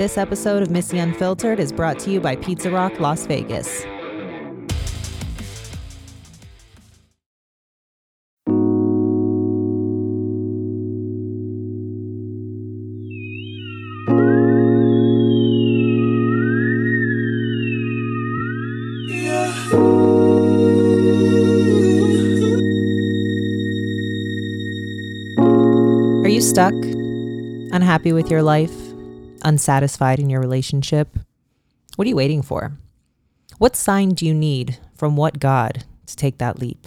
This episode of Missy Unfiltered is brought to you by Pizza Rock Las Vegas. Are you stuck? Unhappy with your life? Unsatisfied in your relationship? What are you waiting for? What sign do you need from what God to take that leap?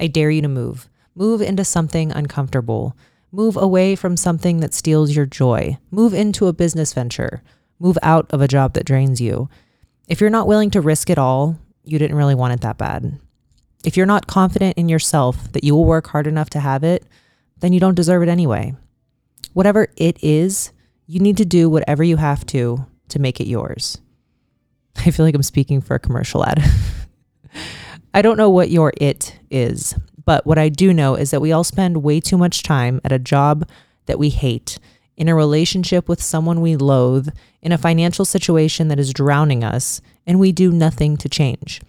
I dare you to move. Move into something uncomfortable. Move away from something that steals your joy. Move into a business venture. Move out of a job that drains you. If you're not willing to risk it all, you didn't really want it that bad. If you're not confident in yourself that you will work hard enough to have it, then you don't deserve it anyway. Whatever it is, you need to do whatever you have to to make it yours. I feel like I'm speaking for a commercial ad. I don't know what your it is, but what I do know is that we all spend way too much time at a job that we hate, in a relationship with someone we loathe, in a financial situation that is drowning us, and we do nothing to change.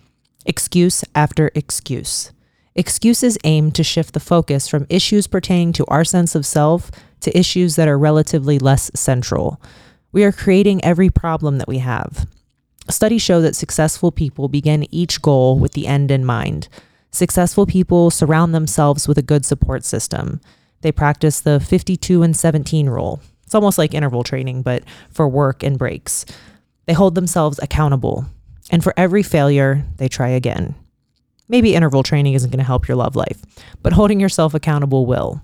Excuse after excuse. Excuses aim to shift the focus from issues pertaining to our sense of self to issues that are relatively less central. We are creating every problem that we have. Studies show that successful people begin each goal with the end in mind. Successful people surround themselves with a good support system. They practice the 52 and 17 rule. It's almost like interval training, but for work and breaks. They hold themselves accountable. And for every failure, they try again. Maybe interval training isn't going to help your love life, but holding yourself accountable will.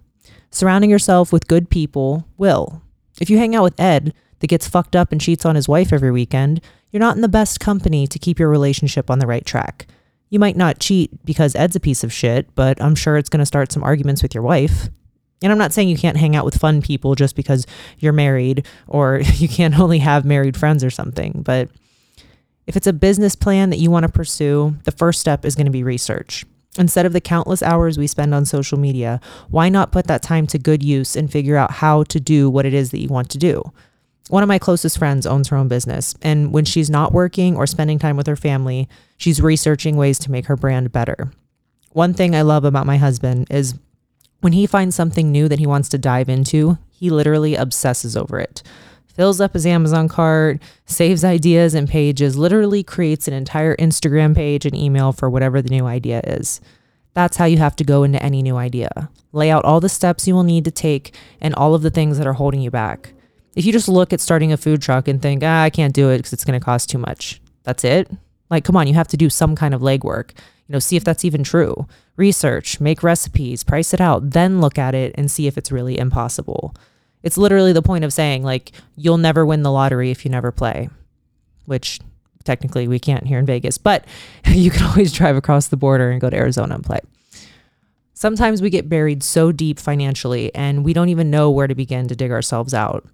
Surrounding yourself with good people will. If you hang out with Ed that gets fucked up and cheats on his wife every weekend, you're not in the best company to keep your relationship on the right track. You might not cheat because Ed's a piece of shit, but I'm sure it's going to start some arguments with your wife. And I'm not saying you can't hang out with fun people just because you're married or you can't only have married friends or something, but if it's a business plan that you want to pursue, the first step is going to be research. Instead of the countless hours we spend on social media, why not put that time to good use and figure out how to do what it is that you want to do? One of my closest friends owns her own business, and when she's not working or spending time with her family, she's researching ways to make her brand better. One thing I love about my husband is when he finds something new that he wants to dive into, he literally obsesses over it fills up his Amazon cart, saves ideas and pages, literally creates an entire Instagram page and email for whatever the new idea is. That's how you have to go into any new idea. Lay out all the steps you will need to take and all of the things that are holding you back. If you just look at starting a food truck and think, ah, I can't do it because it's going to cost too much, that's it. Like, come on, you have to do some kind of legwork. You know, see if that's even true. Research, make recipes, price it out, then look at it and see if it's really impossible. It's literally the point of saying, like, you'll never win the lottery if you never play, which technically we can't here in Vegas, but you can always drive across the border and go to Arizona and play. Sometimes we get buried so deep financially and we don't even know where to begin to dig ourselves out.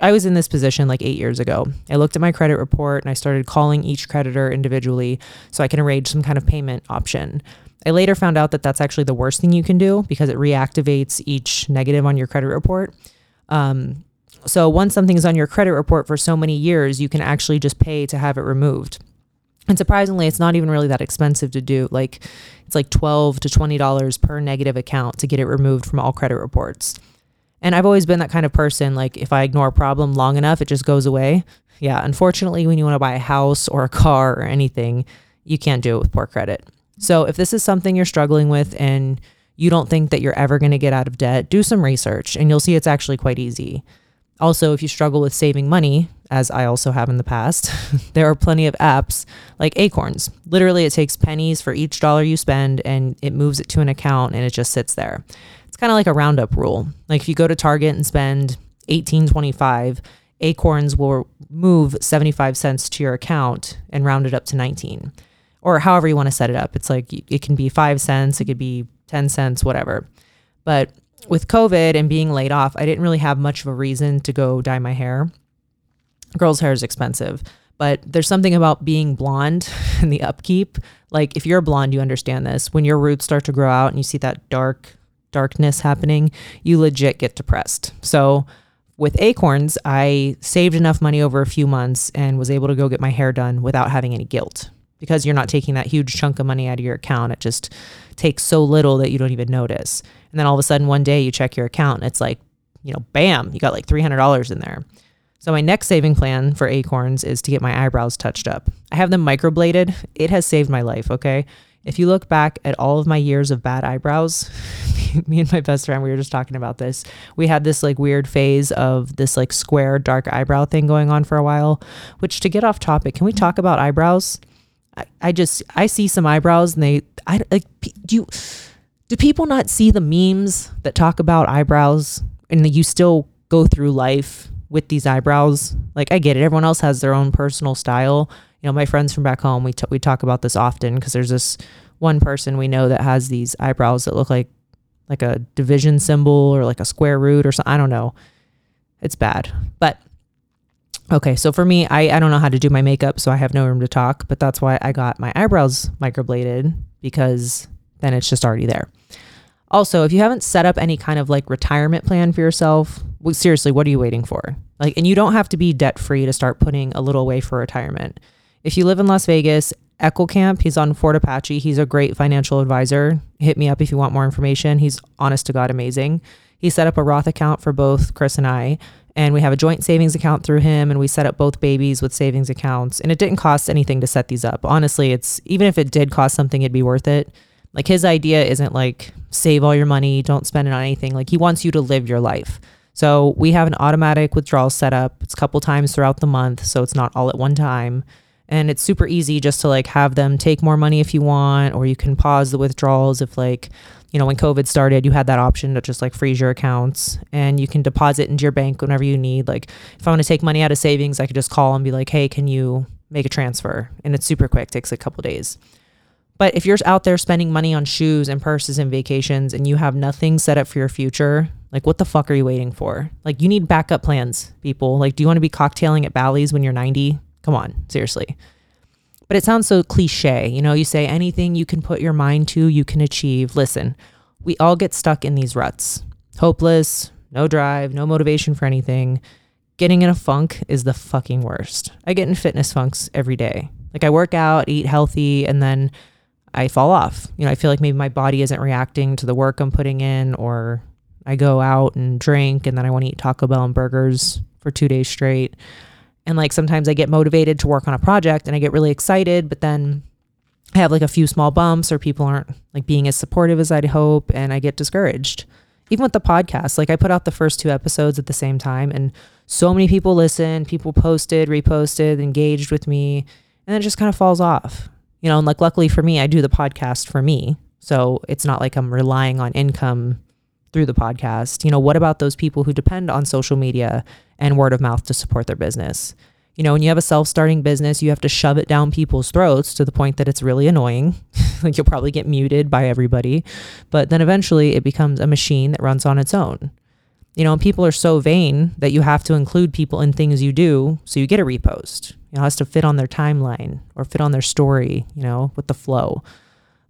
I was in this position like eight years ago. I looked at my credit report and I started calling each creditor individually so I can arrange some kind of payment option. I later found out that that's actually the worst thing you can do because it reactivates each negative on your credit report. Um, so once something is on your credit report for so many years, you can actually just pay to have it removed. And surprisingly, it's not even really that expensive to do. Like it's like 12 to $20 per negative account to get it removed from all credit reports. And I've always been that kind of person. Like if I ignore a problem long enough, it just goes away. Yeah. Unfortunately, when you want to buy a house or a car or anything, you can't do it with poor credit. So if this is something you're struggling with and you don't think that you're ever going to get out of debt, do some research and you'll see it's actually quite easy. Also, if you struggle with saving money, as I also have in the past, there are plenty of apps like Acorns. Literally, it takes pennies for each dollar you spend and it moves it to an account and it just sits there. It's kind of like a roundup rule. Like if you go to Target and spend 18.25, Acorns will move 75 cents to your account and round it up to 19 or however you want to set it up. It's like it can be 5 cents, it could be 10 cents, whatever. But with COVID and being laid off, I didn't really have much of a reason to go dye my hair. Girls' hair is expensive, but there's something about being blonde and the upkeep. Like if you're blonde, you understand this. When your roots start to grow out and you see that dark darkness happening, you legit get depressed. So with Acorns, I saved enough money over a few months and was able to go get my hair done without having any guilt because you're not taking that huge chunk of money out of your account. It just takes so little that you don't even notice. And then all of a sudden, one day you check your account and it's like, you know, bam, you got like $300 in there. So my next saving plan for Acorns is to get my eyebrows touched up. I have them microbladed. It has saved my life, okay? If you look back at all of my years of bad eyebrows, me and my best friend, we were just talking about this. We had this like weird phase of this like square dark eyebrow thing going on for a while, which to get off topic, can we talk about eyebrows? I, I just, I see some eyebrows and they, I like, do you, do people not see the memes that talk about eyebrows and you still go through life with these eyebrows? Like, I get it. Everyone else has their own personal style you know, my friends from back home, we, t- we talk about this often because there's this one person we know that has these eyebrows that look like like a division symbol or like a square root or something. I don't know. It's bad. But okay, so for me, I, I don't know how to do my makeup, so I have no room to talk, but that's why I got my eyebrows microbladed because then it's just already there. Also, if you haven't set up any kind of like retirement plan for yourself, well, seriously, what are you waiting for? Like, and you don't have to be debt free to start putting a little away for retirement. If you live in Las Vegas, Camp, he's on Fort Apache. He's a great financial advisor. Hit me up if you want more information. He's honest to God amazing. He set up a Roth account for both Chris and I, and we have a joint savings account through him, and we set up both babies with savings accounts. And it didn't cost anything to set these up. Honestly, it's even if it did cost something, it'd be worth it. Like his idea isn't like save all your money, don't spend it on anything. Like he wants you to live your life. So we have an automatic withdrawal set up. It's a couple times throughout the month, so it's not all at one time and it's super easy just to like have them take more money if you want or you can pause the withdrawals if like you know when covid started you had that option to just like freeze your accounts and you can deposit into your bank whenever you need. Like if i want to take money out of savings i could just call and be like hey can you make a transfer? And it's super quick takes a couple days. But if you're out there spending money on shoes and purses and vacations and you have nothing set up for your future like what the fuck are you waiting for? Like you need backup plans people. Like do you want to be cocktailing at bally's when you're 90 Come on, seriously. But it sounds so cliche. You know, you say anything you can put your mind to, you can achieve. Listen, we all get stuck in these ruts. Hopeless, no drive, no motivation for anything. Getting in a funk is the fucking worst. I get in fitness funks every day. Like I work out, eat healthy, and then I fall off. You know, I feel like maybe my body isn't reacting to the work I'm putting in, or I go out and drink and then I want to eat Taco Bell and burgers for two days straight. And like sometimes I get motivated to work on a project and I get really excited, but then I have like a few small bumps or people aren't like being as supportive as I'd hope and I get discouraged. Even with the podcast, like I put out the first two episodes at the same time and so many people listened, people posted, reposted, engaged with me, and then it just kind of falls off. You know, and like luckily for me, I do the podcast for me. So it's not like I'm relying on income through the podcast. You know, what about those people who depend on social media and word of mouth to support their business? You know, when you have a self starting business, you have to shove it down people's throats to the point that it's really annoying. like you'll probably get muted by everybody. But then eventually it becomes a machine that runs on its own. You know, people are so vain that you have to include people in things you do so you get a repost. You know, it has to fit on their timeline or fit on their story, you know, with the flow.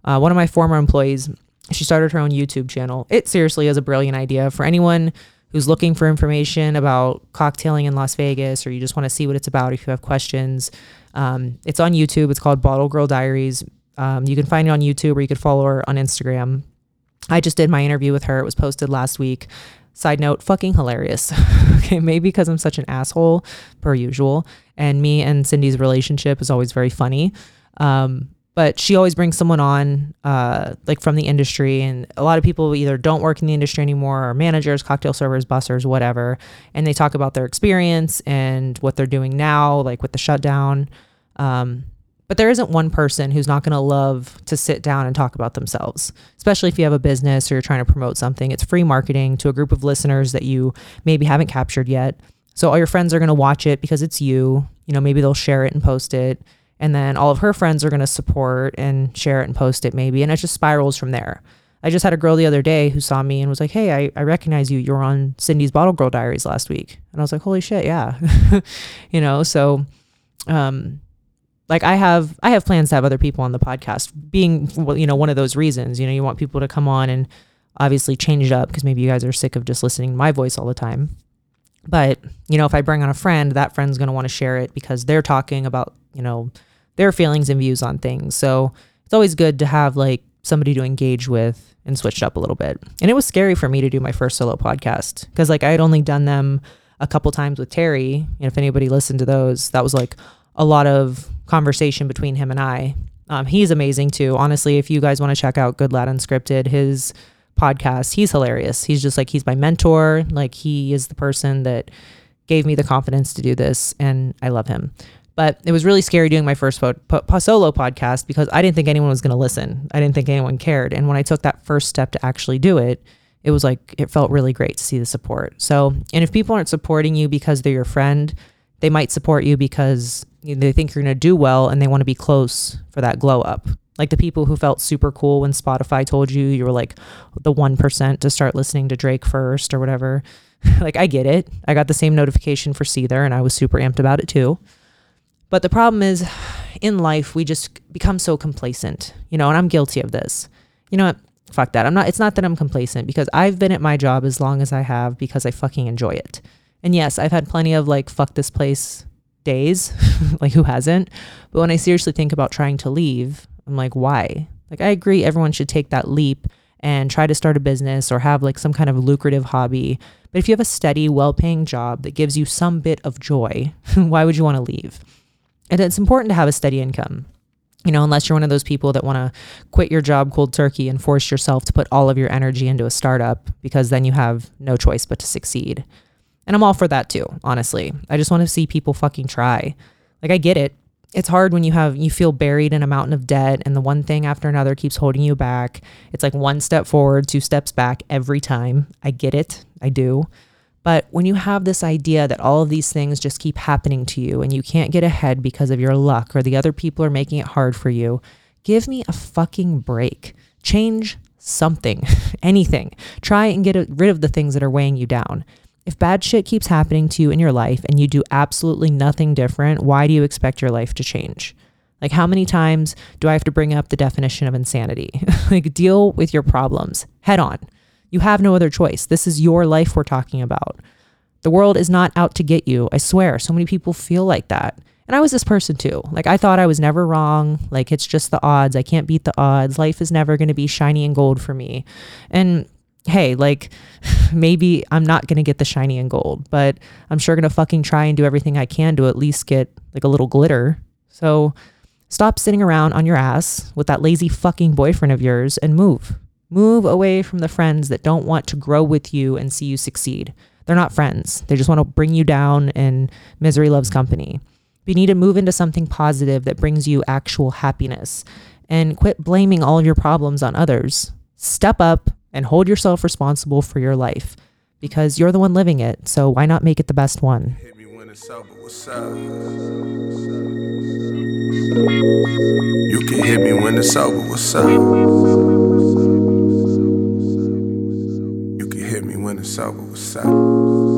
Uh, one of my former employees, she started her own YouTube channel. It seriously is a brilliant idea for anyone who's looking for information about cocktailing in Las Vegas or you just want to see what it's about if you have questions. Um, it's on YouTube. It's called Bottle Girl Diaries. Um, you can find it on YouTube or you could follow her on Instagram. I just did my interview with her. It was posted last week. Side note, fucking hilarious. okay, maybe because I'm such an asshole per usual. And me and Cindy's relationship is always very funny. Um, but she always brings someone on uh, like from the industry. And a lot of people either don't work in the industry anymore or managers cocktail servers bussers whatever. And they talk about their experience and what they're doing now like with the shutdown. Um, but there isn't one person who's not going to love to sit down and talk about themselves especially if you have a business or you're trying to promote something. It's free marketing to a group of listeners that you maybe haven't captured yet. So all your friends are going to watch it because it's you. You know maybe they'll share it and post it and then all of her friends are going to support and share it and post it maybe. And it just spirals from there. I just had a girl the other day who saw me and was like hey i, I recognize you. You were on cindy's bottle girl diaries last week. And i was like holy shit yeah. You know so um like i have i have plans to have other people on the podcast being you know one of those reasons. You know you want people to come on and obviously change it up because maybe you guys are sick of just listening to my voice all the time But, you know, if I bring on a friend, that friend's going to want to share it because they're talking about, you know, their feelings and views on things. So it's always good to have like somebody to engage with and switch up a little bit. And it was scary for me to do my first solo podcast because like I had only done them a couple times with Terry. And if anybody listened to those, that was like a lot of conversation between him and I. Um, he's amazing too. Honestly, if you guys want to check out Good Lad Unscripted, his podcast, he's hilarious. He's just like, he's my mentor. Like, he is the person that gave me the confidence to do this, and I love him. But it was really scary doing my first po- po- solo podcast because I didn't think anyone was going to listen. I didn't think anyone cared. And when I took that first step to actually do it, it was like, it felt really great to see the support. So, and if people aren't supporting you because they're your friend, they might support you because they think you're going to do well and they want to be close for that glow up. Like the people who felt super cool when Spotify told you you were like the 1% to start listening to Drake first or whatever. like I get it. I got the same notification for Seether and I was super amped about it too. But the problem is in life we just become so complacent, you know, and I'm guilty of this. You know what? Fuck that. I'm not it's not that I'm complacent because I've been at my job as long as I have because I fucking enjoy it. And yes, I've had plenty of like fuck this place days. like who hasn't? But when I seriously think about trying to leave, I'm like, why? Like I agree everyone should take that leap and try to start a business or have like some kind of lucrative hobby. But if you have a steady, well-paying job that gives you some bit of joy, why would you want to leave? And it's important to have a steady income. You know, unless you're one of those people that want to quit your job cold turkey and force yourself to put all of your energy into a startup because then you have no choice but to succeed. And I'm all for that too, honestly. I just want to see people fucking try. Like I get it. It's hard when you have you feel buried in a mountain of debt and the one thing after another keeps holding you back. It's like one step forward, two steps back every time. I get it. I do. But when you have this idea that all of these things just keep happening to you and you can't get ahead because of your luck or the other people are making it hard for you, give me a fucking break. Change something, anything. Try and get rid of the things that are weighing you down. If bad shit keeps happening to you in your life and you do absolutely nothing different, why do you expect your life to change? Like, how many times do I have to bring up the definition of insanity? like, deal with your problems head on. You have no other choice. This is your life we're talking about. The world is not out to get you. I swear, so many people feel like that. And I was this person too. Like, I thought I was never wrong. Like, it's just the odds. I can't beat the odds. Life is never going to be shiny and gold for me. And hey, like maybe I'm not going to get the shiny and gold, but I'm sure going to fucking try and do everything I can to at least get like a little glitter. So stop sitting around on your ass with that lazy fucking boyfriend of yours and move. Move away from the friends that don't want to grow with you and see you succeed. They're not friends. They just want to bring you down and misery loves company. You need to move into something positive that brings you actual happiness and quit blaming all your problems on others. Step up and hold yourself responsible for your life because you're the one living it. So why not make it the best one? You can hit me when it's over, what's up? You can hit me when it's over, what's up?